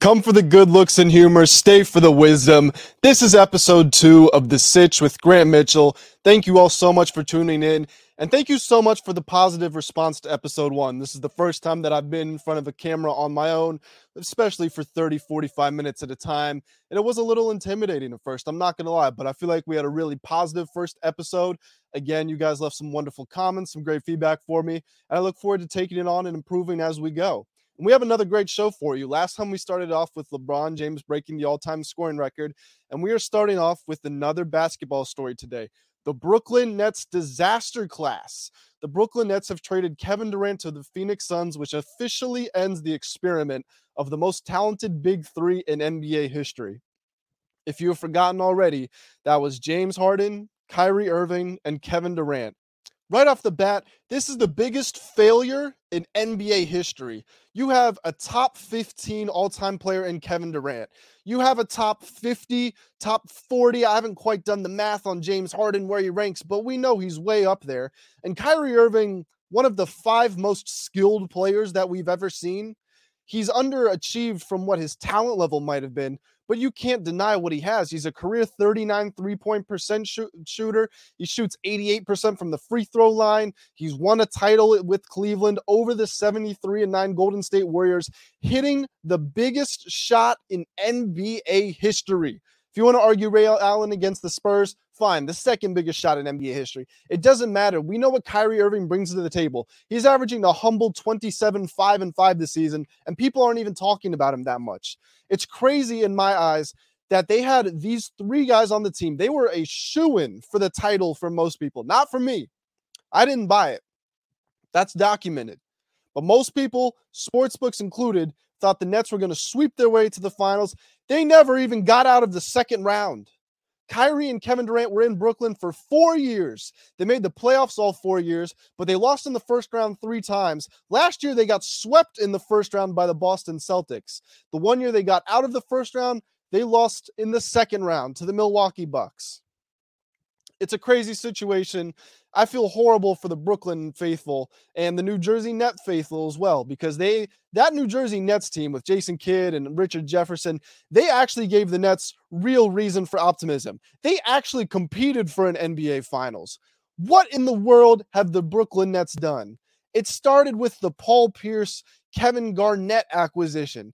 Come for the good looks and humor, stay for the wisdom. This is episode two of The Sitch with Grant Mitchell. Thank you all so much for tuning in. And thank you so much for the positive response to episode one. This is the first time that I've been in front of a camera on my own, especially for 30, 45 minutes at a time. And it was a little intimidating at first, I'm not going to lie, but I feel like we had a really positive first episode. Again, you guys left some wonderful comments, some great feedback for me. And I look forward to taking it on and improving as we go. And we have another great show for you. Last time we started off with LeBron James breaking the all time scoring record, and we are starting off with another basketball story today the Brooklyn Nets disaster class. The Brooklyn Nets have traded Kevin Durant to the Phoenix Suns, which officially ends the experiment of the most talented big three in NBA history. If you have forgotten already, that was James Harden, Kyrie Irving, and Kevin Durant right off the bat, this is the biggest failure in NBA history. You have a top 15 all time player in Kevin Durant. You have a top 50, top 40. I haven't quite done the math on James Harden where he ranks, but we know he's way up there. And Kyrie Irving, one of the five most skilled players that we've ever seen. He's underachieved from what his talent level might have been, but you can't deny what he has. He's a career 39 three point percent shooter. He shoots 88% from the free throw line. He's won a title with Cleveland over the 73 and 9 Golden State Warriors, hitting the biggest shot in NBA history. If you want to argue Ray Allen against the Spurs, fine. The second biggest shot in NBA history. It doesn't matter. We know what Kyrie Irving brings to the table. He's averaging a humble 27, 5 and 5 this season, and people aren't even talking about him that much. It's crazy in my eyes that they had these three guys on the team. They were a shoe in for the title for most people, not for me. I didn't buy it. That's documented. But most people, sports books included, thought the Nets were going to sweep their way to the finals. They never even got out of the second round. Kyrie and Kevin Durant were in Brooklyn for four years. They made the playoffs all four years, but they lost in the first round three times. Last year, they got swept in the first round by the Boston Celtics. The one year they got out of the first round, they lost in the second round to the Milwaukee Bucks. It's a crazy situation. I feel horrible for the Brooklyn faithful and the New Jersey Net faithful as well because they that New Jersey Nets team with Jason Kidd and Richard Jefferson, they actually gave the Nets real reason for optimism. They actually competed for an NBA finals. What in the world have the Brooklyn Nets done? It started with the Paul Pierce Kevin Garnett acquisition.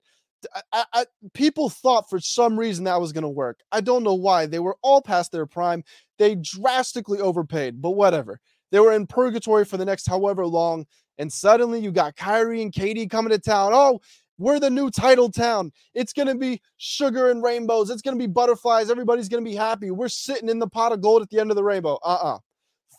I, I, people thought for some reason that was going to work. I don't know why. They were all past their prime. They drastically overpaid, but whatever. They were in purgatory for the next however long. And suddenly you got Kyrie and KD coming to town. Oh, we're the new title town. It's going to be sugar and rainbows. It's going to be butterflies. Everybody's going to be happy. We're sitting in the pot of gold at the end of the rainbow. Uh uh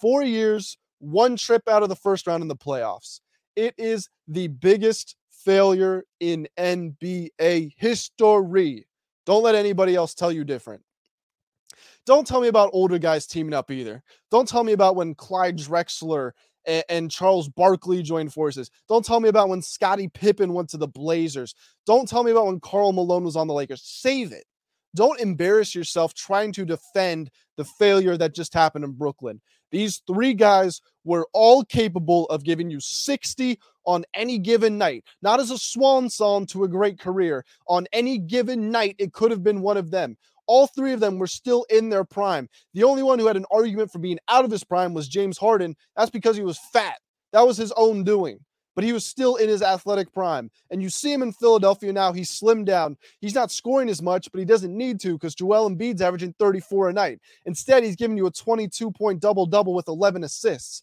Four years, one trip out of the first round in the playoffs. It is the biggest failure in NBA history. Don't let anybody else tell you different. Don't tell me about older guys teaming up either. Don't tell me about when Clyde Drexler and, and Charles Barkley joined forces. Don't tell me about when Scottie Pippen went to the Blazers. Don't tell me about when Karl Malone was on the Lakers. Save it. Don't embarrass yourself trying to defend the failure that just happened in Brooklyn. These three guys were all capable of giving you 60 on any given night, not as a swan song to a great career. On any given night, it could have been one of them. All three of them were still in their prime. The only one who had an argument for being out of his prime was James Harden. That's because he was fat. That was his own doing. But he was still in his athletic prime. And you see him in Philadelphia now. He's slimmed down. He's not scoring as much, but he doesn't need to because Joel Embiid's averaging 34 a night. Instead, he's giving you a 22 point double double with 11 assists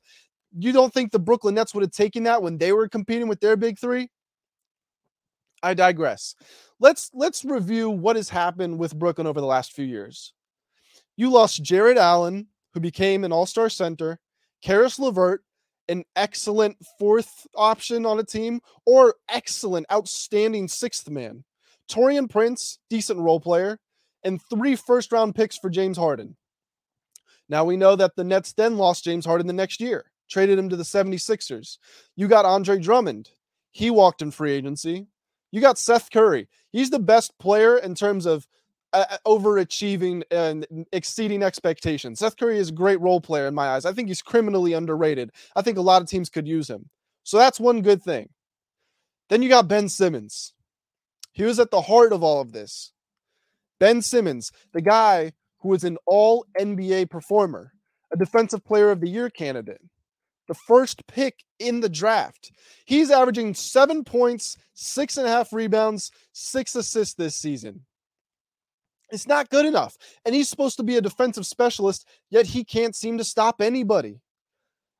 you don't think the Brooklyn Nets would have taken that when they were competing with their big three? I digress. Let's let's review what has happened with Brooklyn over the last few years. You lost Jarrett Allen, who became an all-star center, Caris LeVert, an excellent fourth option on a team, or excellent, outstanding sixth man. Taurean Prince, decent role player, and three first round picks for James Harden. Now we know that the Nets then lost James Harden the next year traded him to the 76ers. You got Andre Drummond. He walked in free agency. You got Seth Curry. He's the best player in terms of uh, uh, overachieving and exceeding expectations. Seth Curry is a great role player in my eyes. I think he's criminally underrated. I think a lot of teams could use him. So that's one good thing. Then you got Ben Simmons. He was at the heart of all of this. Ben Simmons, the guy who was an all NBA performer, a defensive player of the year candidate, the first pick in the draft. He's averaging seven points, six and a half rebounds, six assists this season. It's not good enough. And he's supposed to be a defensive specialist, yet he can't seem to stop anybody.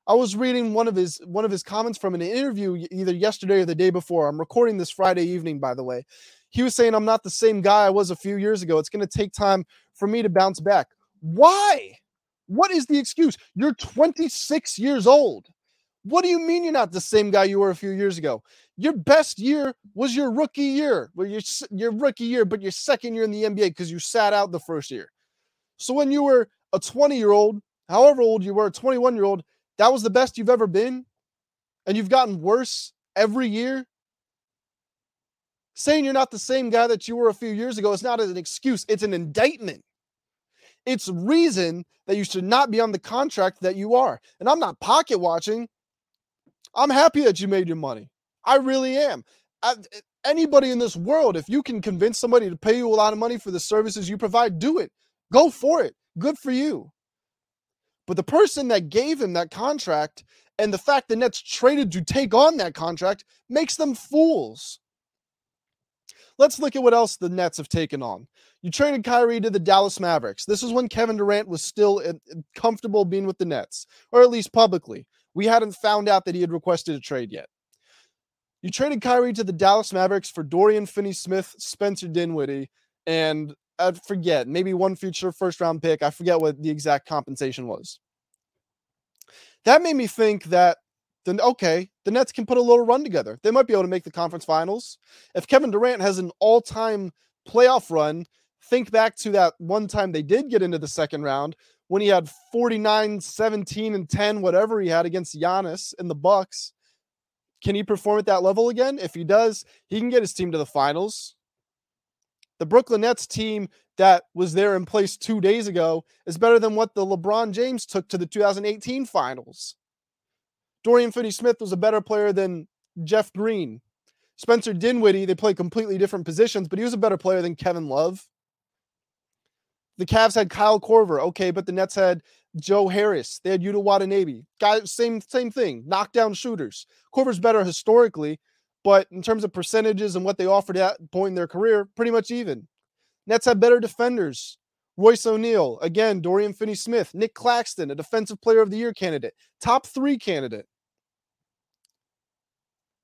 I was reading one of his one of his comments from an interview either yesterday or the day before. I'm recording this Friday evening, by the way. He was saying, I'm not the same guy I was a few years ago. It's going to take time for me to bounce back. Why? What is the excuse? You're 26 years old. What do you mean you're not the same guy you were a few years ago? Your best year was your rookie year, well, your, your rookie year, but your second year in the NBA because you sat out the first year. So when you were a 20 year old, however old you were, a 21 year old, that was the best you've ever been. And you've gotten worse every year. Saying you're not the same guy that you were a few years ago is not an excuse, it's an indictment. It's reason that you should not be on the contract that you are. And I'm not pocket watching. I'm happy that you made your money. I really am. I, anybody in this world, if you can convince somebody to pay you a lot of money for the services you provide, do it. Go for it. Good for you. But the person that gave him that contract and the fact the Nets traded to take on that contract makes them fools. Let's look at what else the Nets have taken on. You traded Kyrie to the Dallas Mavericks. This is when Kevin Durant was still uh, comfortable being with the Nets, or at least publicly. We hadn't found out that he had requested a trade yet. You traded Kyrie to the Dallas Mavericks for Dorian Finney Smith, Spencer Dinwiddie, and I forget, maybe one future first round pick. I forget what the exact compensation was. That made me think that then okay, the Nets can put a little run together. They might be able to make the conference finals. If Kevin Durant has an all-time playoff run, think back to that one time they did get into the second round when he had 49, 17, and 10, whatever he had against Giannis in the Bucks. Can he perform at that level again? If he does, he can get his team to the finals. The Brooklyn Nets team that was there in place two days ago is better than what the LeBron James took to the 2018 finals. Dorian Finney Smith was a better player than Jeff Green. Spencer Dinwiddie, they play completely different positions, but he was a better player than Kevin Love. The Cavs had Kyle Korver, okay, but the Nets had Joe Harris. They had Yuta Watanabe. Guys, same same thing. Knockdown shooters. Korver's better historically, but in terms of percentages and what they offered at point in their career, pretty much even. Nets had better defenders. Royce O'Neale, again, Dorian Finney Smith, Nick Claxton, a defensive player of the year candidate, top three candidate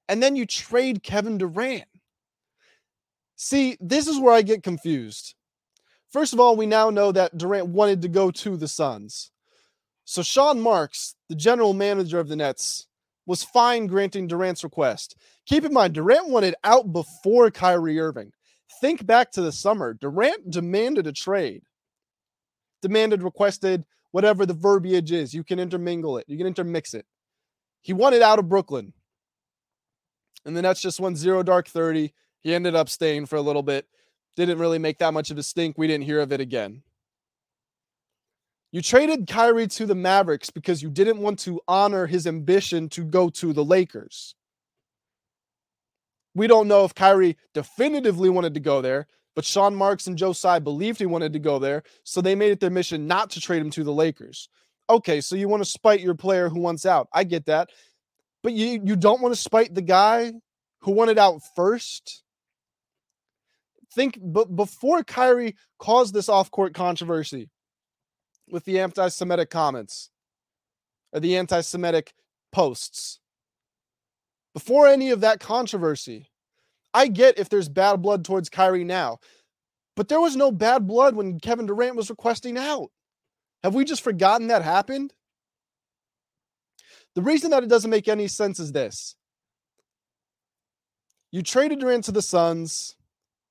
and then you trade Kevin Durant. See, this is where I get confused. First of all, we now know that Durant wanted to go to the Suns. So Sean Marks, the general manager of the Nets, was fine granting Durant's request. Keep in mind, Durant wanted out before Kyrie Irving. Think back to the summer. Durant demanded a trade, demanded, requested, whatever the verbiage is. You can intermingle it, you can intermix it. He wanted out of Brooklyn and the Nets just won zero dark 30. He ended up staying for a little bit. Didn't really make that much of a stink. We didn't hear of it again. You traded Kyrie to the Mavericks because you didn't want to honor his ambition to go to the Lakers. We don't know if Kyrie definitively wanted to go there, but Sean Marks and Joe Tsai believed he wanted to go there, so they made it their mission not to trade him to the Lakers. Okay, so you want to spite your player who wants out. I get that. But you you don't want to spite the guy who wanted out first. Think but before Kyrie caused this off-court controversy with the anti-Semitic comments or the anti-Semitic posts. Before any of that controversy, I get if there's bad blood towards Kyrie now, but there was no bad blood when Kevin Durant was requesting out. Have we just forgotten that happened? The reason that it doesn't make any sense is this you traded Durant to the Suns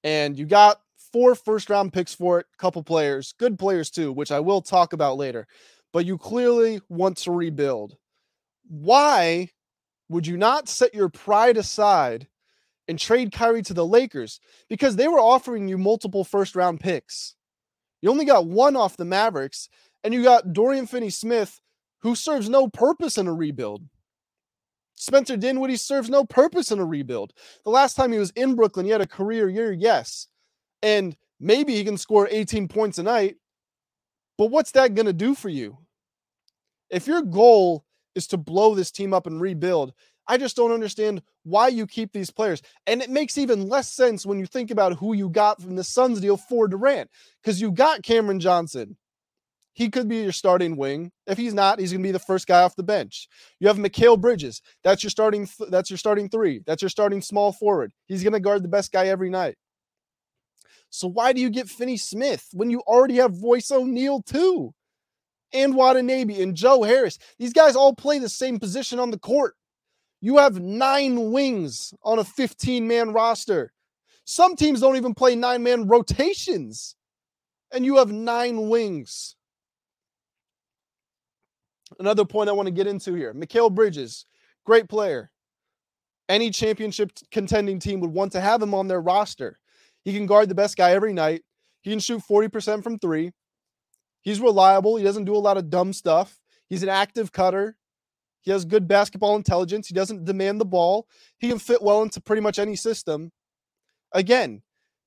and you got four first round picks for it, a couple players, good players too, which I will talk about later. But you clearly want to rebuild. Why would you not set your pride aside and trade Kyrie to the Lakers? Because they were offering you multiple first round picks. You only got one off the Mavericks, and you got Dorian Finney Smith, who serves no purpose in a rebuild. Spencer Dinwiddie serves no purpose in a rebuild. The last time he was in Brooklyn, he had a career year, yes. And maybe he can score 18 points a night. But what's that going to do for you? If your goal is to blow this team up and rebuild, I just don't understand why you keep these players. And it makes even less sense when you think about who you got from the Suns deal for Durant, because you got Cameron Johnson. He could be your starting wing. If he's not, he's going to be the first guy off the bench. You have Mikal Bridges. That's your starting. Th- that's your starting three. That's your starting small forward. He's going to guard the best guy every night. So why do you get Finney Smith when you already have Royce O'Neale too, and Watanabe and Joe Harris? These guys all play the same position on the court. You have nine wings on a 15 man roster. Some teams don't even play nine man rotations, and you have nine wings. Another point I want to get into here Mikal Bridges, great player. Any championship contending team would want to have him on their roster. He can guard the best guy every night. He can shoot 40% from three. He's reliable. He doesn't do a lot of dumb stuff. He's an active cutter. He has good basketball intelligence. He doesn't demand the ball. He can fit well into pretty much any system. Again,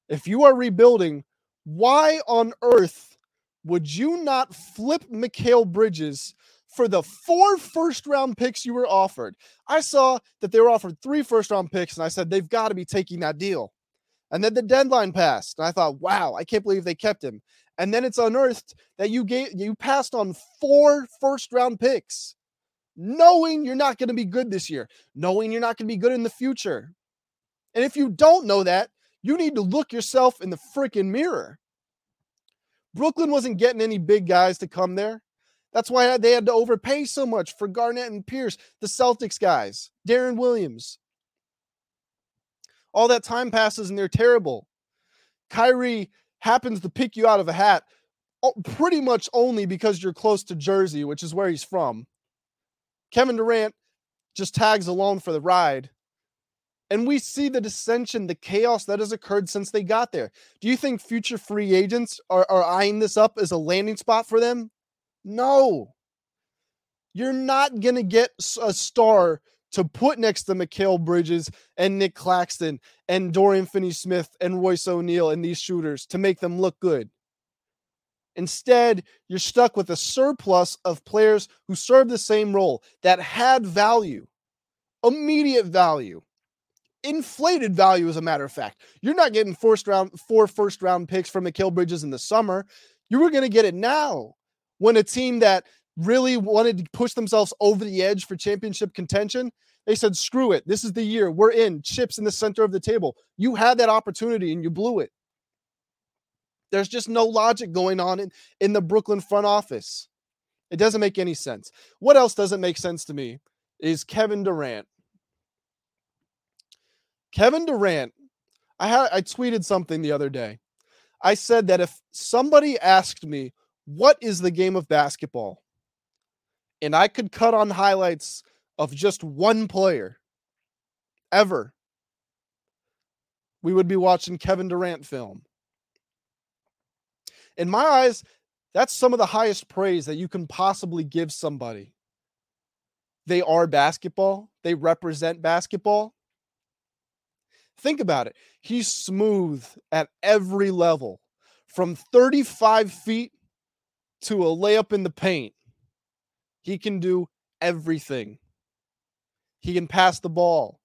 if you are rebuilding, why on earth would you not flip Mikal Bridges for the four first round picks you were offered? I saw that they were offered three first round picks, and I said they've got to be taking that deal. And then the deadline passed, and I thought, wow, I can't believe they kept him. And then it's unearthed that you gave you passed on four first round picks knowing you're not going to be good this year, knowing you're not going to be good in the future. And if you don't know that, you need to look yourself in the freaking mirror. Brooklyn wasn't getting any big guys to come there. That's why they had to overpay so much for Garnett and Pierce, the Celtics guys, Deron Williams. All that time passes and they're terrible. Kyrie happens to pick you out of a hat pretty much only because you're close to Jersey, which is where he's from. Kevin Durant just tags along for the ride. And we see the dissension, the chaos that has occurred since they got there. Do you think future free agents are, are eyeing this up as a landing spot for them? No. You're not going to get a star to put next to Mikal Bridges and Nick Claxton and Dorian Finney Smith and Royce O'Neale and these shooters to make them look good. Instead, you're stuck with a surplus of players who serve the same role that had value, immediate value, inflated value, as a matter of fact. You're not getting first round, four first round picks from Mikal Bridges in the summer. You were going to get it now when a team that really wanted to push themselves over the edge for championship contention, they said, screw it. This is the year. We're in. Chips in the center of the table. You had that opportunity and you blew it. There's just no logic going on in, in the Brooklyn front office. It doesn't make any sense. What else doesn't make sense to me is Kevin Durant. Kevin Durant, I had I tweeted something the other day. I said that if somebody asked me, what is the game of basketball? And I could cut on highlights of just one player ever, we would be watching Kevin Durant film in my eyes, that's some of the highest praise that you can possibly give somebody. They are basketball, they represent basketball. Think about it. He's smooth at every level from 35 feet to a layup in the paint. He can do everything. He can pass the ball.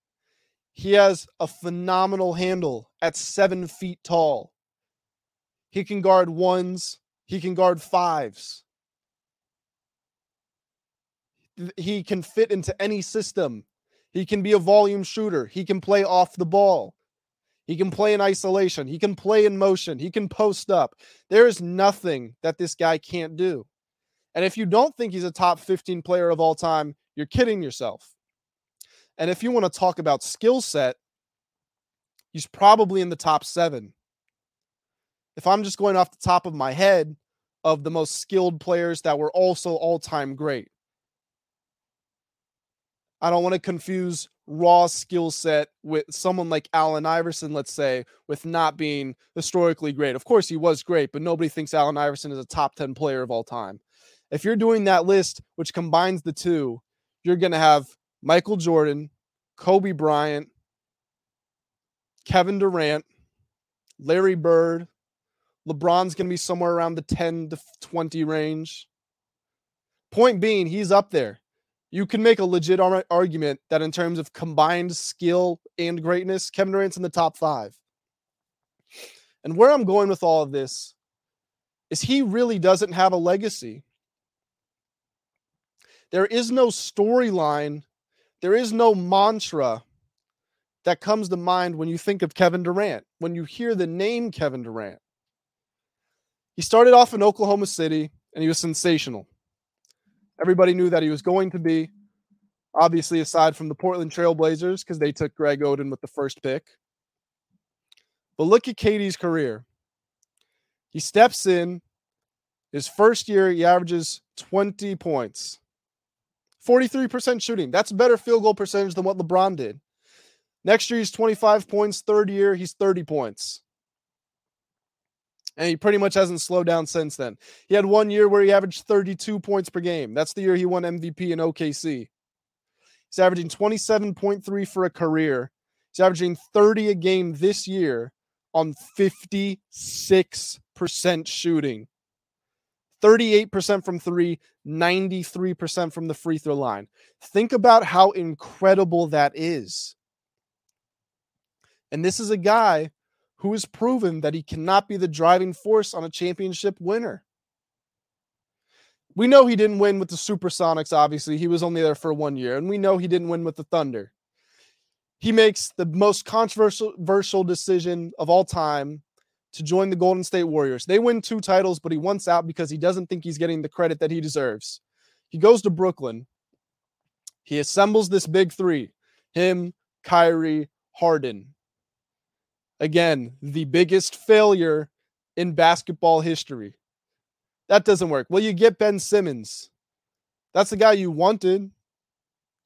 He has a phenomenal handle at seven feet tall. He can guard ones, he can guard fives. He can fit into any system. He can be a volume shooter. He can play off the ball. He can play in isolation. He can play in motion. He can post up. There is nothing that this guy can't do. And if you don't think he's a top 15 player of all time, you're kidding yourself. And if you want to talk about skill set, he's probably in the top seven if I'm just going off the top of my head of the most skilled players that were also all time great. I don't want to confuse raw skill set with someone like Allen Iverson, let's say, with not being historically great. Of course, he was great, but nobody thinks Allen Iverson is a top 10 player of all time. If you're doing that list, which combines the two, you're going to have Michael Jordan, Kobe Bryant, Kevin Durant, Larry Bird. LeBron's going to be somewhere around the 10 to 20 range. Point being, he's up there. You can make a legit argument that in terms of combined skill and greatness, Kevin Durant's in the top five. And where I'm going with all of this is he really doesn't have a legacy. There is no storyline, there is no mantra that comes to mind when you think of Kevin Durant, when you hear the name Kevin Durant. He started off in Oklahoma City and he was sensational. Everybody knew that he was going to be, obviously, aside from the Portland Trailblazers, because they took Greg Oden with the first pick. But look at KD's career. He steps in. His first year, he averages 20 points, 43% shooting. That's better field goal percentage than what LeBron did. Next year, he's 25 points. Third year, he's 30 points. And he pretty much hasn't slowed down since then. He had one year where he averaged 32 points per game. That's the year he won MVP in OKC. He's averaging 27.3 for a career. He's averaging 30 a game this year on 56% shooting. 38% from three, 93% from the free throw line. Think about how incredible that is. And this is a guy who has proven that he cannot be the driving force on a championship winner. We know he didn't win with the Supersonics, obviously. He was only there for one year. And we know he didn't win with the Thunder. He makes the most controversial decision of all time to join the Golden State Warriors. They win two titles, but he wants out because he doesn't think he's getting the credit that he deserves. He goes to Brooklyn. He assembles this big three him, Kyrie, Harden. Again, the biggest failure in basketball history. That doesn't work. Well, you get Ben Simmons. That's the guy you wanted.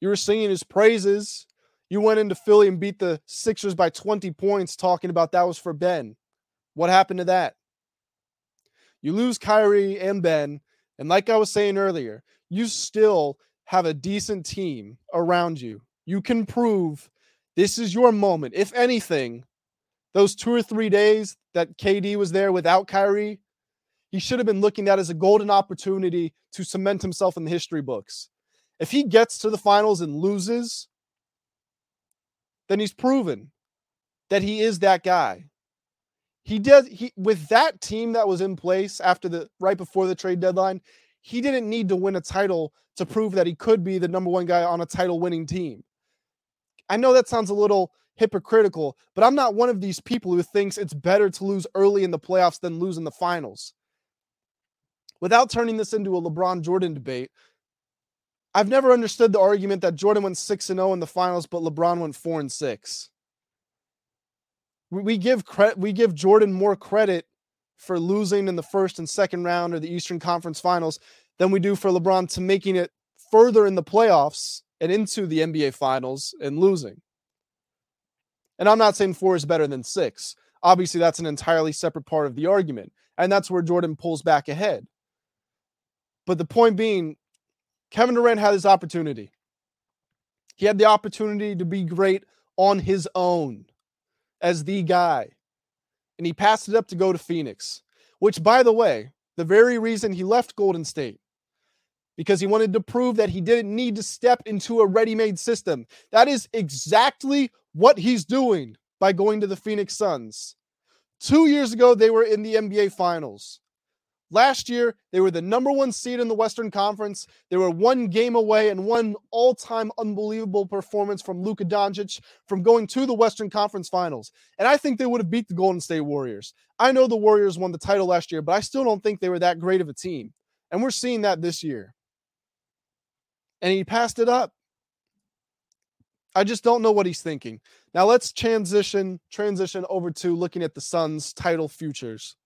You were singing his praises. You went into Philly and beat the Sixers by 20 points, talking about that was for Ben. What happened to that? You lose Kyrie and Ben. And like I was saying earlier, you still have a decent team around you. You can prove this is your moment. If anything, those two or three days that KD was there without Kyrie, he should have been looking at as a golden opportunity to cement himself in the history books. If he gets to the finals and loses, then he's proven that he is that guy. He did he with that team that was in place after the right before the trade deadline, he didn't need to win a title to prove that he could be the number one guy on a title winning team. I know that sounds a little hypocritical, but I'm not one of these people who thinks it's better to lose early in the playoffs than lose in the finals. Without turning this into a LeBron Jordan debate, I've never understood the argument that Jordan went 6 and 0 in the finals but LeBron went 4 and 6. We give credit we give Jordan more credit for losing in the first and second round or the Eastern Conference Finals than we do for LeBron to making it further in the playoffs and into the NBA Finals and losing. And I'm not saying four is better than six. Obviously, that's an entirely separate part of the argument. And that's where Jordan pulls back ahead. But the point being, Kevin Durant had his opportunity. He had the opportunity to be great on his own as the guy. And he passed it up to go to Phoenix, which, by the way, the very reason he left Golden State, because he wanted to prove that he didn't need to step into a ready made system. That is exactly what he's doing by going to the Phoenix Suns. Two years ago, they were in the NBA Finals. Last year, they were the number one seed in the Western Conference. They were one game away and one all time unbelievable performance from Luka Doncic from going to the Western Conference Finals. And I think they would have beat the Golden State Warriors. I know the Warriors won the title last year, but I still don't think they were that great of a team. And we're seeing that this year. And he passed it up. I just don't know what he's thinking. Now let's transition transition over to looking at the Suns title futures.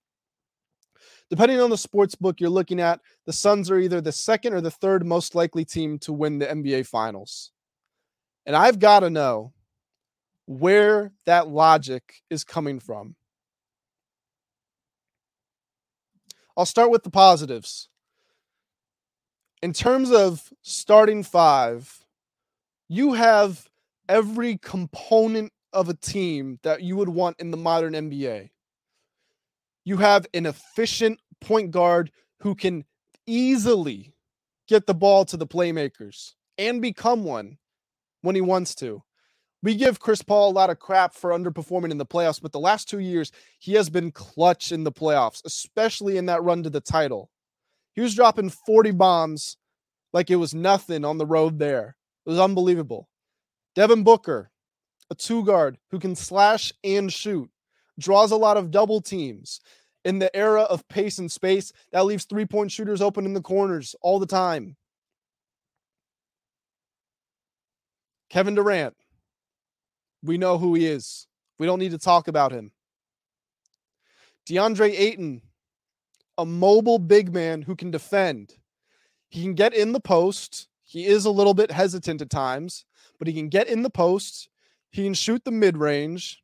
Depending on the sports book you're looking at, the Suns are either the second or the third most likely team to win the NBA finals. And I've got to know where that logic is coming from. I'll start with the positives. In terms of starting five, You have every component of a team that you would want in the modern NBA. You have an efficient point guard who can easily get the ball to the playmakers and become one when he wants to. We give Chris Paul a lot of crap for underperforming in the playoffs, but the last two years, he has been clutch in the playoffs, especially in that run to the title. He was dropping 40 bombs like it was nothing on the road there. It was unbelievable. Devin Booker, a two guard who can slash and shoot, draws a lot of double teams. In the era of pace and space, that leaves three point shooters open in the corners all the time. Kevin Durant, we know who he is. We don't need to talk about him. DeAndre Ayton, a mobile big man who can defend. He can get in the post. He is a little bit hesitant at times, but he can get in the post. He can shoot the mid range.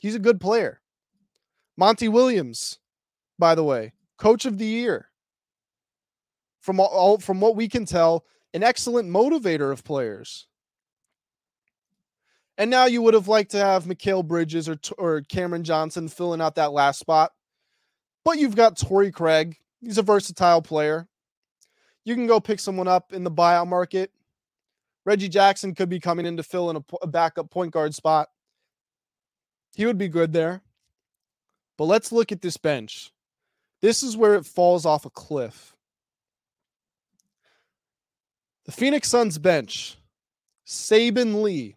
He's a good player. Monty Williams, by the way, coach of the year. From all, from what we can tell, an excellent motivator of players. And now you would have liked to have Mikal Bridges or or Cameron Johnson filling out that last spot. But you've got Torrey Craig. He's a versatile player. You can go pick someone up in the buyout market. Reggie Jackson could be coming in to fill in a, a backup point guard spot. He would be good there. But let's look at this bench. This is where it falls off a cliff. The Phoenix Suns bench Saben Lee,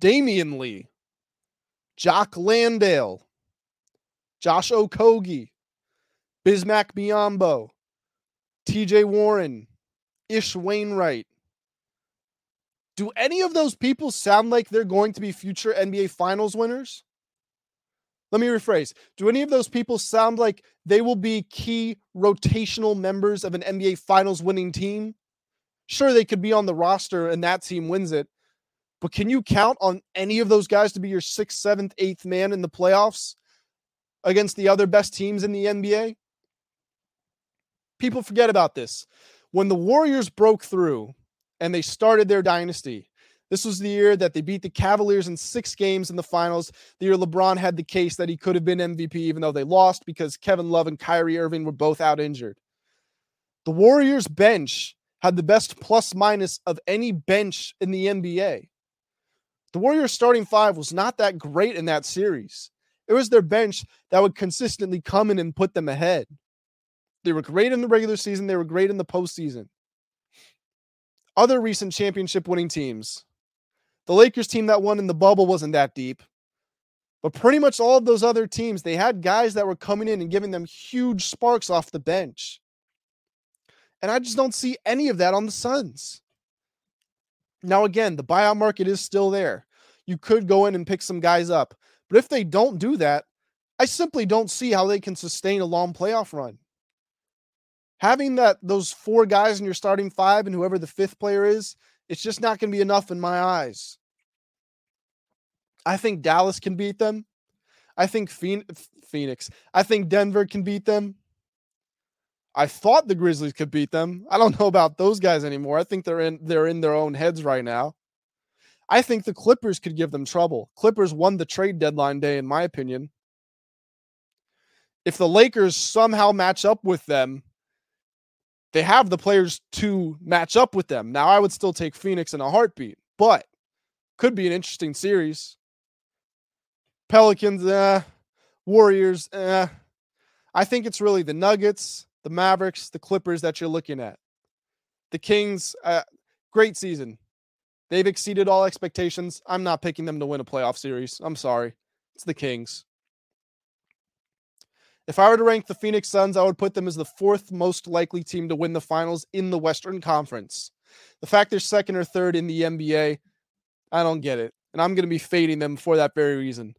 Damion Lee, Jock Landale, Josh Okogie, Bismack Biyombo, TJ Warren, Ish Wainwright. Do any of those people sound like they're going to be future NBA Finals winners? Let me rephrase. Do any of those people sound like they will be key rotational members of an NBA Finals winning team? Sure, they could be on the roster and that team wins it. But can you count on any of those guys to be your sixth, seventh, eighth man in the playoffs against the other best teams in the NBA? People forget about this. When the Warriors broke through and they started their dynasty, this was the year that they beat the Cavaliers in six games in the finals. The year LeBron had the case that he could have been MVP, even though they lost because Kevin Love and Kyrie Irving were both out injured. The Warriors bench had the best plus minus of any bench in the NBA. The Warriors starting five was not that great in that series. It was their bench that would consistently come in and put them ahead. They were great in the regular season, they were great in the postseason. Other recent championship winning teams the Lakers team that won in the bubble wasn't that deep. But pretty much all of those other teams, they had guys that were coming in and giving them huge sparks off the bench. And I just don't see any of that on the Suns. Now, again, the buyout market is still there. You could go in and pick some guys up. But if they don't do that, I simply don't see how they can sustain a long playoff run. Having that those four guys in your starting five and whoever the fifth player is, it's just not going to be enough in my eyes. I think Dallas can beat them. I think Phoenix. I think Denver can beat them. I thought the Grizzlies could beat them. I don't know about those guys anymore. I think they're in they're in their own heads right now. I think the Clippers could give them trouble. Clippers won the trade deadline day in my opinion. If the Lakers somehow match up with them, they have the players to match up with them. Now, I would still take Phoenix in a heartbeat, but could be an interesting series. Pelicans, eh. Warriors, eh. I think it's really the Nuggets, the Mavericks, the Clippers that you're looking at. The Kings, uh, great season. They've exceeded all expectations. I'm not picking them to win a playoff series. I'm sorry. It's the Kings. If I were to rank the Phoenix Suns, I would put them as the fourth most likely team to win the finals in the Western Conference. The fact they're second or third in the NBA, I don't get it. And I'm going to be fading them for that very reason.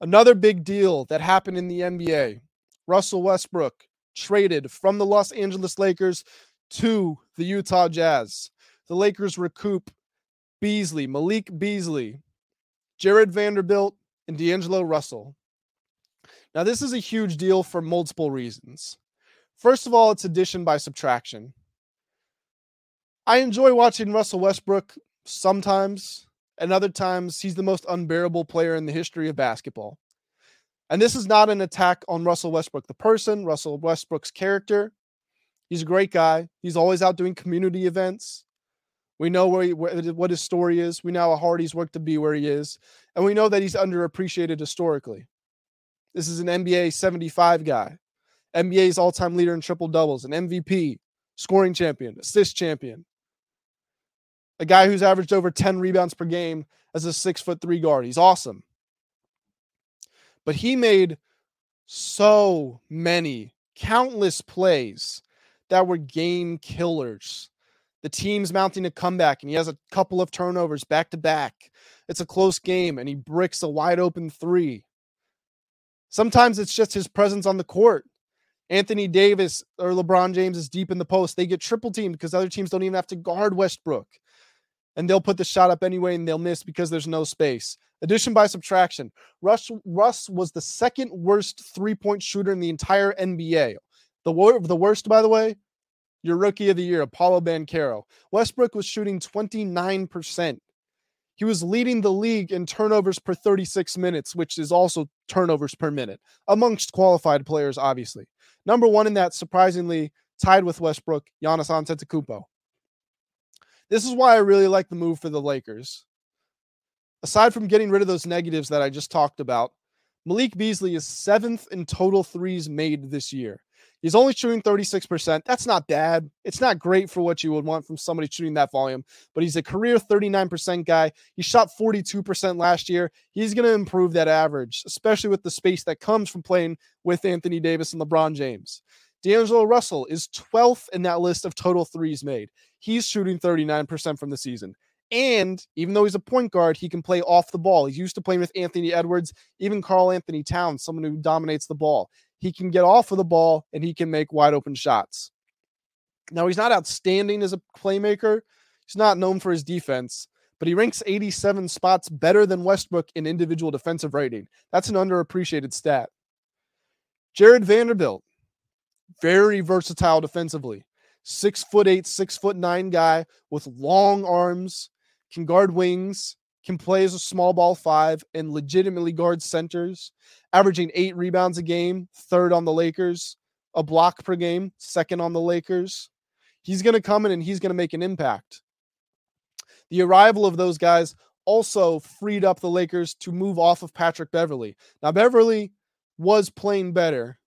Another big deal that happened in the NBA Russell Westbrook traded from the Los Angeles Lakers to the Utah Jazz. The Lakers recoup Beasley, Malik Beasley, Jarred Vanderbilt, and D'Angelo Russell. Now, this is a huge deal for multiple reasons. First of all, it's addition by subtraction. I enjoy watching Russell Westbrook sometimes, and other times he's the most unbearable player in the history of basketball. And this is not an attack on Russell Westbrook, the person, Russell Westbrook's character. He's a great guy. He's always out doing community events. We know where, he, where what his story is. We know how hard he's worked to be where he is, and we know that he's underappreciated historically. This is an NBA 75 guy, NBA's all-time leader in triple doubles, an MVP, scoring champion, assist champion, a guy who's averaged over 10 rebounds per game as a six foot three guard. He's awesome. But he made so many, countless plays that were game killers. The team's mounting a comeback, and he has a couple of turnovers back to back. It's a close game, and he bricks a wide open three. Sometimes it's just his presence on the court. Anthony Davis or LeBron James is deep in the post. They get triple teamed because other teams don't even have to guard Westbrook. And they'll put the shot up anyway and they'll miss because there's no space. Addition by subtraction. Russ, Russ was the second worst three point shooter in the entire NBA. The, the worst, by the way, your rookie of the year, Paolo Banchero. Westbrook was shooting 29%. He was leading the league in turnovers per 36 minutes, which is also turnovers per minute amongst qualified players, obviously. Number one in that, surprisingly, tied with Westbrook, Giannis Antetokounmpo. This is why I really like the move for the Lakers. Aside from getting rid of those negatives that I just talked about, Malik Beasley is seventh in total threes made this year. He's only shooting 36%. That's not bad. It's not great for what you would want from somebody shooting that volume, but he's a career 39% guy. He shot 42% last year. He's going to improve that average, especially with the space that comes from playing with Anthony Davis and LeBron James. D'Angelo Russell is 12th in that list of total threes made. He's shooting 39% from the season. And even though he's a point guard, he can play off the ball. He's used to playing with Anthony Edwards, even Karl-Anthony Towns, someone who dominates the ball. He can get off of the ball and he can make wide open shots. Now, he's not outstanding as a playmaker. He's not known for his defense, but he ranks 87 spots better than Westbrook in individual defensive rating. That's an underappreciated stat. Jarred Vanderbilt, very versatile defensively. Six foot eight, six foot nine guy with long arms, can guard wings, can play as a small ball five, and legitimately guard centers averaging eight rebounds a game, third on the Lakers, a block per game, second on the Lakers. He's going to come in and he's going to make an impact. The arrival of those guys also freed up the Lakers to move off of Patrick Beverley. Now, Beverley was playing better.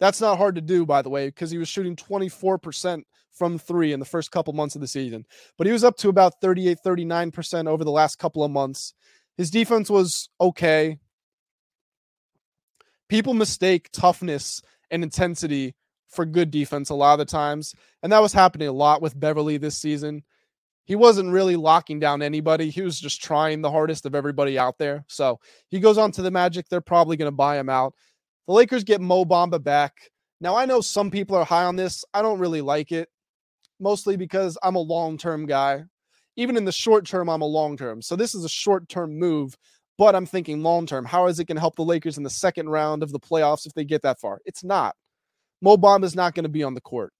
That's not hard to do, by the way, because he was shooting 24% from three in the first couple months of the season. But he was up to about 38, 39% over the last couple of months. His defense was okay people mistake toughness and intensity for good defense a lot of the times. And that was happening a lot with Beverley this season. He wasn't really locking down anybody. He was just trying the hardest of everybody out there. So he goes on to the Magic. They're probably going to buy him out. The Lakers get Mo Bamba back. Now, I know some people are high on this. I don't really like it, mostly because I'm a long term guy. Even in the short term, I'm a long term. So this is a short term move but I'm thinking long term, how is it going to help the Lakers in the second round of the playoffs if they get that far? It's not. Mo Bamba is not going to be on the court.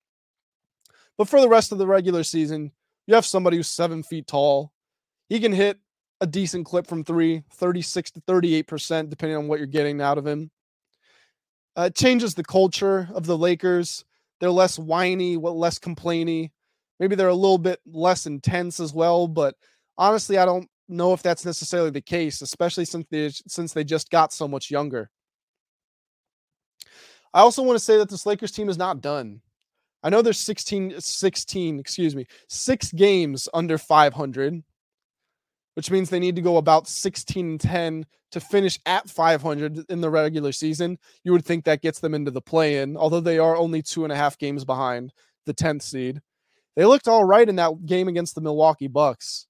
But for the rest of the regular season, you have somebody who's seven feet tall. He can hit a decent clip from three, 36 to 38%, depending on what you're getting out of him. Uh, it changes the culture of the Lakers. They're less whiny, less complainy. Maybe they're a little bit less intense as well. But honestly, I don't know if that's necessarily the case, especially since they since they just got so much younger. I also want to say that this Lakers team is not done. I know there's 16, 16, excuse me, six games under 500, which means they need to go about 16 and 10 to finish at 500 in the regular season. You would think that gets them into the play in, although they are only two and a half games behind the 10th seed. They looked all right in that game against the Milwaukee Bucks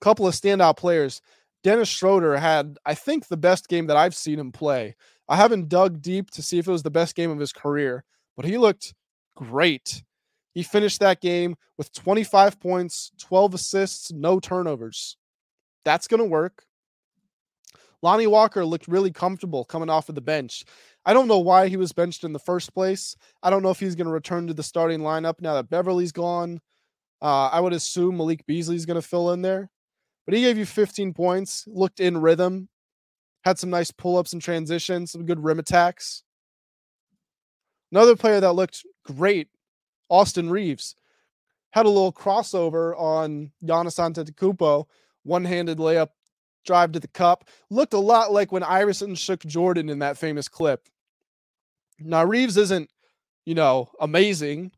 couple of standout players. Dennis Schroeder had, I think, the best game that I've seen him play. I haven't dug deep to see if it was the best game of his career, but he looked great. He finished that game with 25 points, 12 assists, no turnovers. That's going to work. Lonnie Walker looked really comfortable coming off of the bench. I don't know why he was benched in the first place. I don't know if he's going to return to the starting lineup now that Beverley's gone. Uh, I would assume Malik Beasley's going to fill in there, but he gave you 15 points, looked in rhythm, had some nice pull ups and transitions, some good rim attacks. Another player that looked great, Austin Reaves, had a little crossover on Giannis Antetokounmpo, one-handed layup, drive to the cup. Looked a lot like when Iverson shook Jordan in that famous clip. Now Reaves isn't, you know, amazing,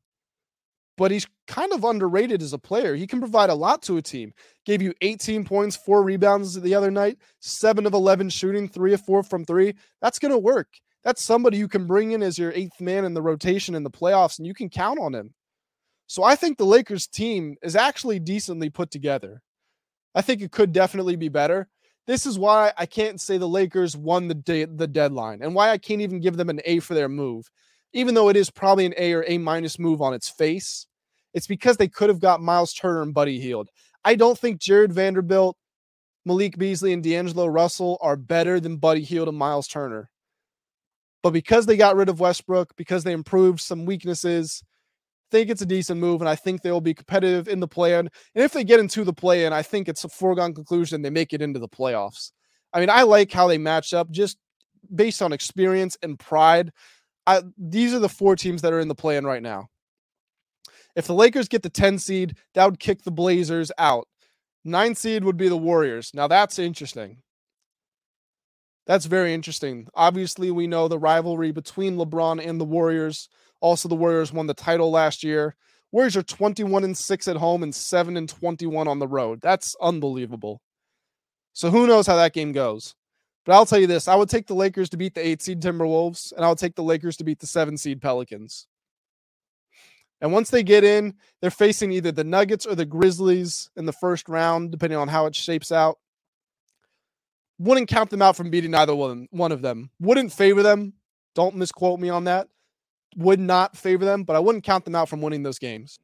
but he's kind of underrated as a player. He can provide a lot to a team. Gave you 18 points, four rebounds the other night, seven of 11 shooting, three of four from three. That's going to work. That's somebody you can bring in as your eighth man in the rotation in the playoffs, and you can count on him. So I think the Lakers team is actually decently put together. I think it could definitely be better. This is why I can't say the Lakers won the the deadline and why I can't even give them an A for their move. Even though it is probably an A or A minus move on its face, it's because they could have got Miles Turner and Buddy Hield. I don't think Jarred Vanderbilt, Malik Beasley, and D'Angelo Russell are better than Buddy Hield and Miles Turner. But because they got rid of Westbrook, because they improved some weaknesses, think it's a decent move, and I think they will be competitive in the play-in. And if they get into the play-in, I think it's a foregone conclusion they make it into the playoffs. I mean, I like how they match up just based on experience and pride. I, these are the four teams that are in the play-in right now. If the Lakers get the 10 seed, that would kick the Blazers out. Nine seed would be the Warriors. Now that's interesting. That's very interesting. Obviously, we know the rivalry between LeBron and the Warriors. Also, the Warriors won the title last year. Warriors are 21 and 6 at home and 7 and 21 on the road. That's unbelievable. So who knows how that game goes. But I'll tell you this, I would take the Lakers to beat the 8 seed Timberwolves and I'll take the Lakers to beat the 7 seed Pelicans. And once they get in, they're facing either the Nuggets or the Grizzlies in the first round, depending on how it shapes out. Wouldn't count them out from beating either one, one of them. Wouldn't favor them. Don't misquote me on that. Would not favor them, but I wouldn't count them out from winning those games.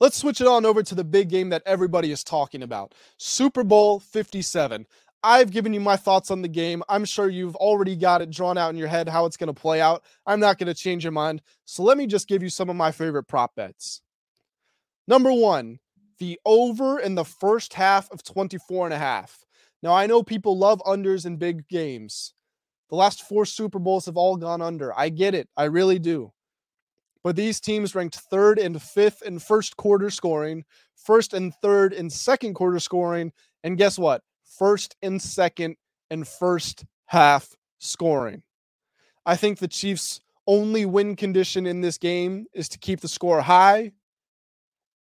Let's switch it on over to the big game that everybody is talking about Super Bowl 57. I've given you my thoughts on the game. I'm sure you've already got it drawn out in your head how it's going to play out. I'm not going to change your mind. So let me just give you some of my favorite prop bets. Number one, the over in the first half of 24 and a half. Now, I know people love unders in big games. The last four Super Bowls have all gone under. I get it. I really do. But these teams ranked third and fifth in first quarter scoring, first and third in second quarter scoring. And guess what? first and second and first half scoring. I think the Chiefs' only win condition in this game is to keep the score high.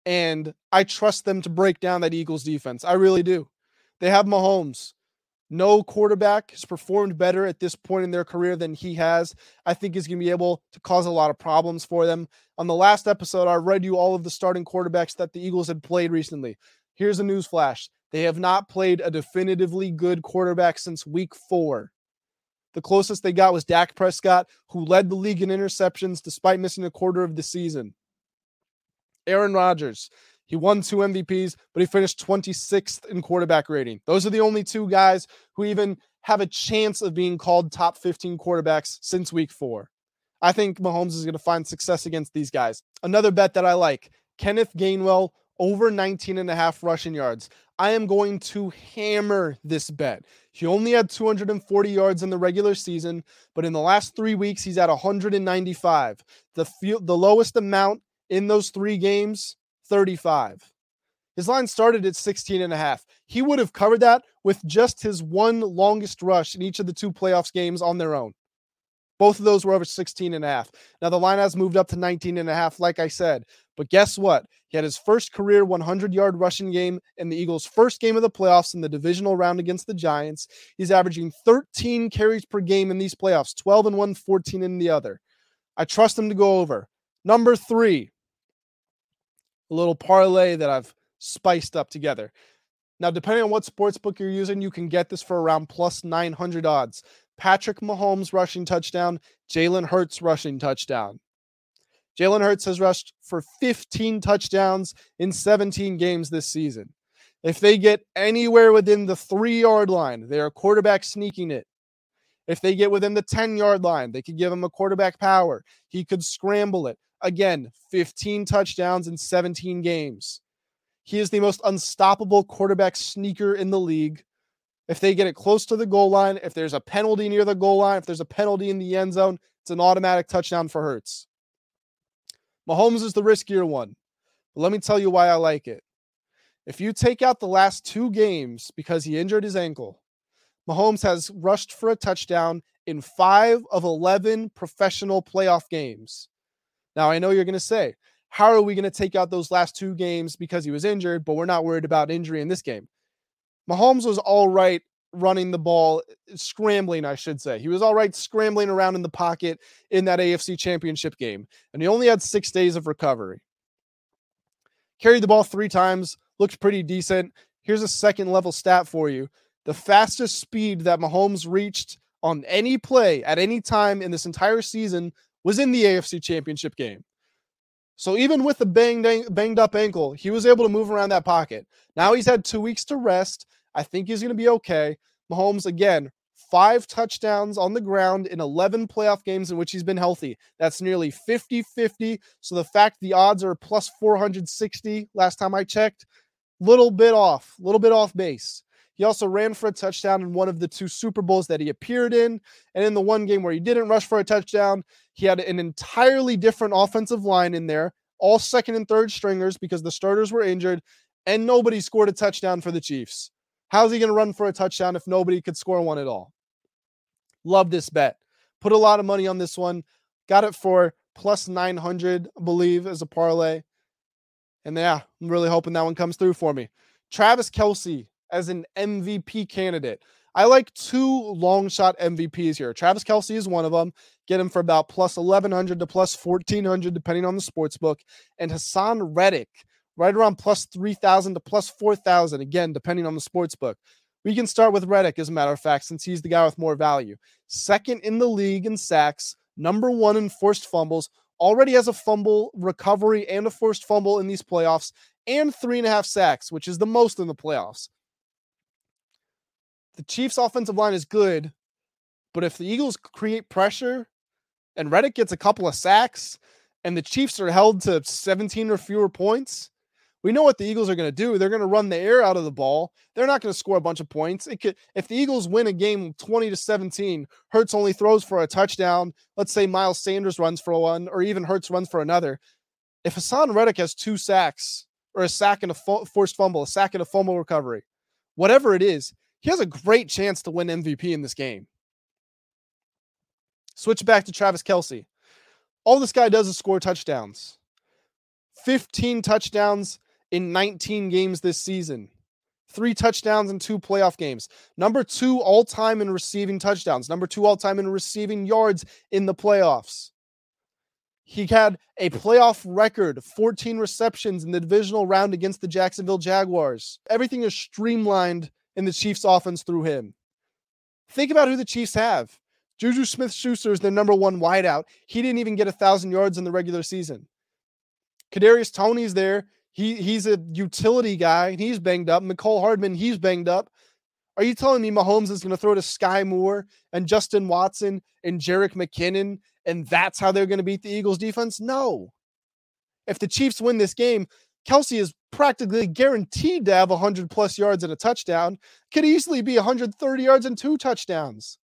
And I trust them to break down that Eagles defense. I really do. They have Mahomes. No quarterback has performed better at this point in their career than he has. I think he's going to be able to cause a lot of problems for them. On the last episode, I read you all of the starting quarterbacks that the Eagles had played recently. Here's a news flash they have not played a definitively good quarterback since week four. The closest they got was Dak Prescott, who led the league in interceptions despite missing a quarter of the season. Aaron Rodgers, he won two MVPs, but he finished 26th in quarterback rating. Those are the only two guys who even have a chance of being called top 15 quarterbacks since week four. I think Mahomes is going to find success against these guys. Another bet that I like Kenneth Gainwell over 19 and a half rushing yards. I am going to hammer this bet. He only had 240 yards in the regular season, but in the last three weeks, he's at 195. The, the lowest amount in those three games, 35. His line started at 16 and a half. He would have covered that with just his one longest rush in each of the two playoffs games on their own. Both of those were over 16 and a half. Now the line has moved up to 19 and a half, like I said. But guess what? He had his first career 100 yard rushing game in the Eagles' first game of the playoffs in the divisional round against the Giants. He's averaging 13 carries per game in these playoffs, 12 in one, 14 in the other. I trust him to go over. Number three, a little parlay that I've spiced up together. Now, depending on what sports book you're using, you can get this for around plus 900 odds. Patrick Mahomes rushing touchdown, Jalen Hurts rushing touchdown. Jalen Hurts has rushed for 15 touchdowns in 17 games this season. If they get anywhere within the three yard line, they are quarterback sneaking it. If they get within the 10 yard line, they could give him a quarterback power. He could scramble it. Again, 15 touchdowns in 17 games. He is the most unstoppable quarterback sneaker in the league. If they get it close to the goal line, if there's a penalty near the goal line, if there's a penalty in the end zone, it's an automatic touchdown for Hurts. Mahomes is the riskier one. But let me tell you why I like it. If you take out the last two games because he injured his ankle, Mahomes has rushed for a touchdown in five of 11 professional playoff games. Now, I know you're going to say, how are we going to take out those last two games because he was injured, but we're not worried about injury in this game? Mahomes was all right running the ball, eh, scrambling, I should say. He was all right scrambling around in the pocket in that AFC championship game, and he only had six days of recovery. Carried the ball three times, looked pretty decent. Here's a second level stat for you the fastest speed that Mahomes reached on any play at any time in this entire season was in the AFC championship game. So even with the banged, banged up ankle, he was able to move around that pocket. Now he's had two weeks to rest. I think he's going to be okay. Mahomes, again, five touchdowns on the ground in 11 playoff games in which he's been healthy. That's nearly 50 50. So the fact the odds are plus 460 last time I checked, little bit off, little bit off base. He also ran for a touchdown in one of the two Super Bowls that he appeared in. And in the one game where he didn't rush for a touchdown, he had an entirely different offensive line in there, all second and third stringers because the starters were injured, and nobody scored a touchdown for the Chiefs. How's he going to run for a touchdown if nobody could score one at all? Love this bet. Put a lot of money on this one. Got it for plus 900, I believe, as a parlay. And yeah, I'm really hoping that one comes through for me. Travis Kelce as an MVP candidate. I like two long shot MVPs here. Travis Kelce is one of them. Get him for about plus 1100 to plus 1400, depending on the sports book. And Haason Reddick right around plus 3,000 to plus 4,000, again, depending on the sports book. We can start with Reddick, as a matter of fact, since he's the guy with more value. Second in the league in sacks, number one in forced fumbles, already has a fumble recovery and a forced fumble in these playoffs, and three and a half sacks, which is the most in the playoffs. The Chiefs' offensive line is good, but if the Eagles create pressure and Reddick gets a couple of sacks and the Chiefs are held to 17 or fewer points, we know what the Eagles are going to do. They're going to run the air out of the ball. They're not going to score a bunch of points. Could, if the Eagles win a game 20 to 17, Hurts only throws for a touchdown. Let's say Miles Sanders runs for one, or even Hurts runs for another. If Haason Reddick has two sacks, or a sack and a fo- forced fumble, a sack and a fumble recovery, whatever it is, he has a great chance to win MVP in this game. Switch back to Travis Kelce. All this guy does is score touchdowns. 15 touchdowns in 19 games this season. Three touchdowns in two playoff games. Number two all time in receiving touchdowns. Number two all time in receiving yards in the playoffs. He had a playoff record 14 receptions in the divisional round against the Jacksonville Jaguars. Everything is streamlined in the Chiefs' offense through him. Think about who the Chiefs have. Juju Smith Schuster is their number one wideout. He didn't even get a thousand yards in the regular season. Kadarius Toney's there. He he's a utility guy and he's banged up. Mecole Hardman, he's banged up. Are you telling me Mahomes is going to throw to Skyy Moore and Justin Watson and Jerick McKinnon and that's how they're going to beat the Eagles defense? No. If the Chiefs win this game, Kelce is practically guaranteed to have 100 plus yards and a touchdown. Could easily be 130 yards and two touchdowns.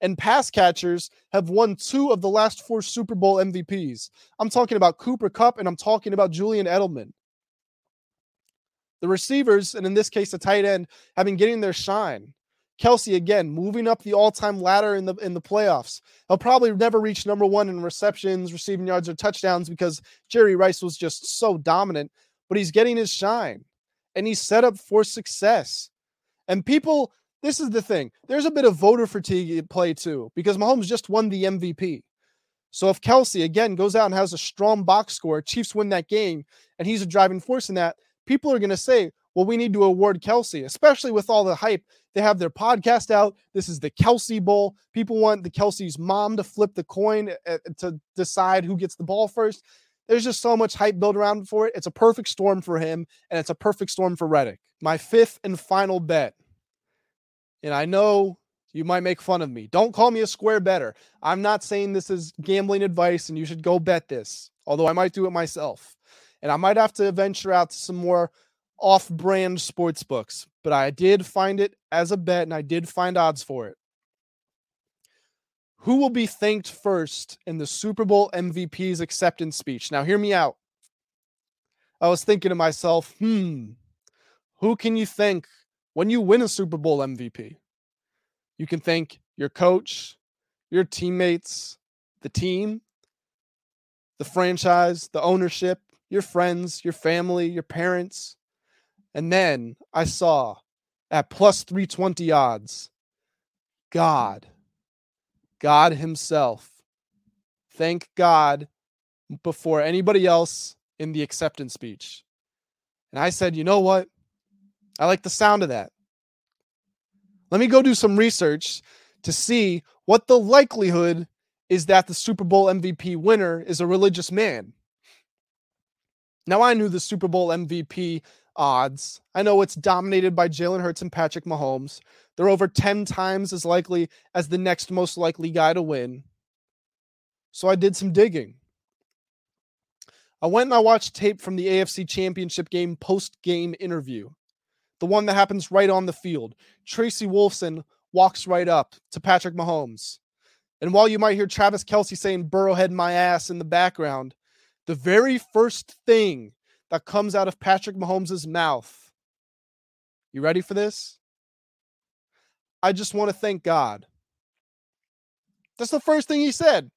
And pass catchers have won two of the last four Super Bowl MVPs. I'm talking about Cooper Kupp and I'm talking about Julian Edelman. The receivers, and in this case, the tight end, have been getting their shine. Kelce again moving up the all-time ladder in the in the playoffs. He'll probably never reach number one in receptions, receiving yards, or touchdowns because Jerry Rice was just so dominant. But he's getting his shine, and he's set up for success. And people, this is the thing. There's a bit of voter fatigue at play too because Mahomes just won the MVP. So if Kelce again goes out and has a strong box score, Chiefs win that game, and he's a driving force in that people are going to say, well, we need to award Kelce, especially with all the hype. They have their podcast out. This is the Kelce Bowl. People want the Kelce's mom to flip the coin uh, uh, to decide who gets the ball first. There's just so much hype built around for it. It's a perfect storm for him, and it's a perfect storm for Reddick. My fifth and final bet. And I know you might make fun of me. Don't call me a square better. I'm not saying this is gambling advice and you should go bet this, although I might do it myself and I might have to venture out to some more off brand sports books, but I did find it as a bet and I did find odds for it. Who will be thanked first in the Super Bowl MVP's acceptance speech? Now, hear me out. I was thinking to myself, hmm, who can you thank when you win a Super Bowl MVP? You can thank your coach, your teammates, the team, the franchise, the ownership, your friends, your family, your parents. And then I saw at plus 320 odds, God, God Himself. Thank God before anybody else in the acceptance speech. And I said, you know what? I like the sound of that. Let me go do some research to see what the likelihood is that the Super Bowl MVP winner is a religious man. Now, I knew the Super Bowl MVP odds. I know it's dominated by Jalen Hurts and Patrick Mahomes. They're over 10 times as likely as the next most likely guy to win. So I did some digging. I went and I watched tape from the AFC Championship game post game interview, the one that happens right on the field. Tracy Wolfson walks right up to Patrick Mahomes. And while you might hear Travis Kelce saying, Burrowhead my ass in the background, the very first thing that comes out of Patrick Mahomes' mouth. You ready for this? I just want to thank God. That's the first thing he said.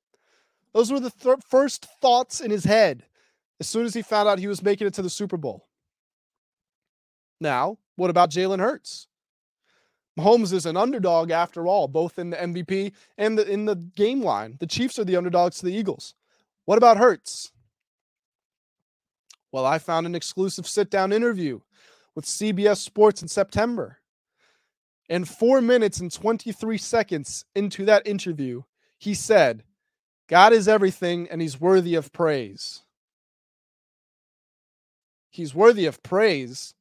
Those were the th- first thoughts in his head as soon as he found out he was making it to the Super Bowl. Now, what about Jalen Hurts? Mahomes is an underdog after all, both in the MVP and the, in the game line. The Chiefs are the underdogs to the Eagles. What about Hurts? Well, I found an exclusive sit down interview with CBS Sports in September. And four minutes and 23 seconds into that interview, he said, God is everything and he's worthy of praise. He's worthy of praise.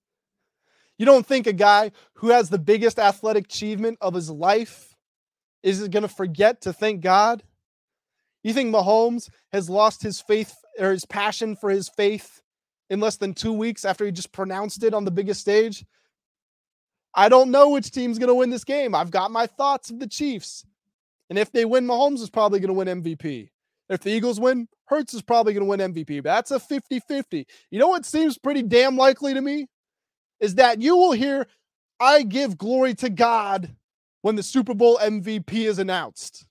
You don't think a guy who has the biggest athletic achievement of his life is going to forget to thank God? You think Mahomes has lost his faith or his passion for his faith in less than two weeks after he just pronounced it on the biggest stage. I don't know which team's going to win this game. I've got my thoughts of the Chiefs. And if they win, Mahomes is probably going to win MVP. If the Eagles win, Hurts is probably going to win MVP. But that's a 50 50. You know what seems pretty damn likely to me? Is that you will hear, I give glory to God when the Super Bowl MVP is announced.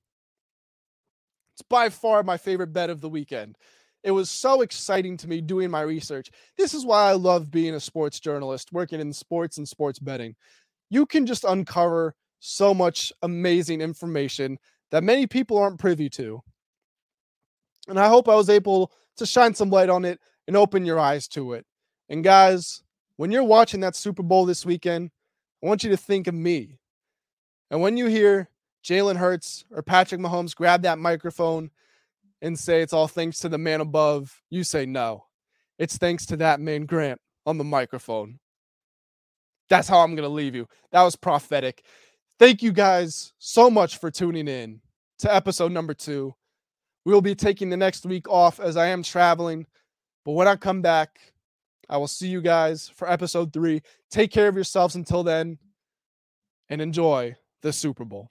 It's by far my favorite bet of the weekend. It was so exciting to me doing my research. This is why I love being a sports journalist, working in sports and sports betting. You can just uncover so much amazing information that many people aren't privy to. And I hope I was able to shine some light on it and open your eyes to it. And guys, when you're watching that Super Bowl this weekend, I want you to think of me. And when you hear Jalen Hurts or Patrick Mahomes grab that microphone and say it's all thanks to the man above, you say no. It's thanks to that man Grant on the microphone. That's how I'm going to leave you. That was prophetic. Thank you guys so much for tuning in to episode number two. We will be taking the next week off as I am traveling. But when I come back, I will see you guys for episode three. Take care of yourselves until then and enjoy the Super Bowl.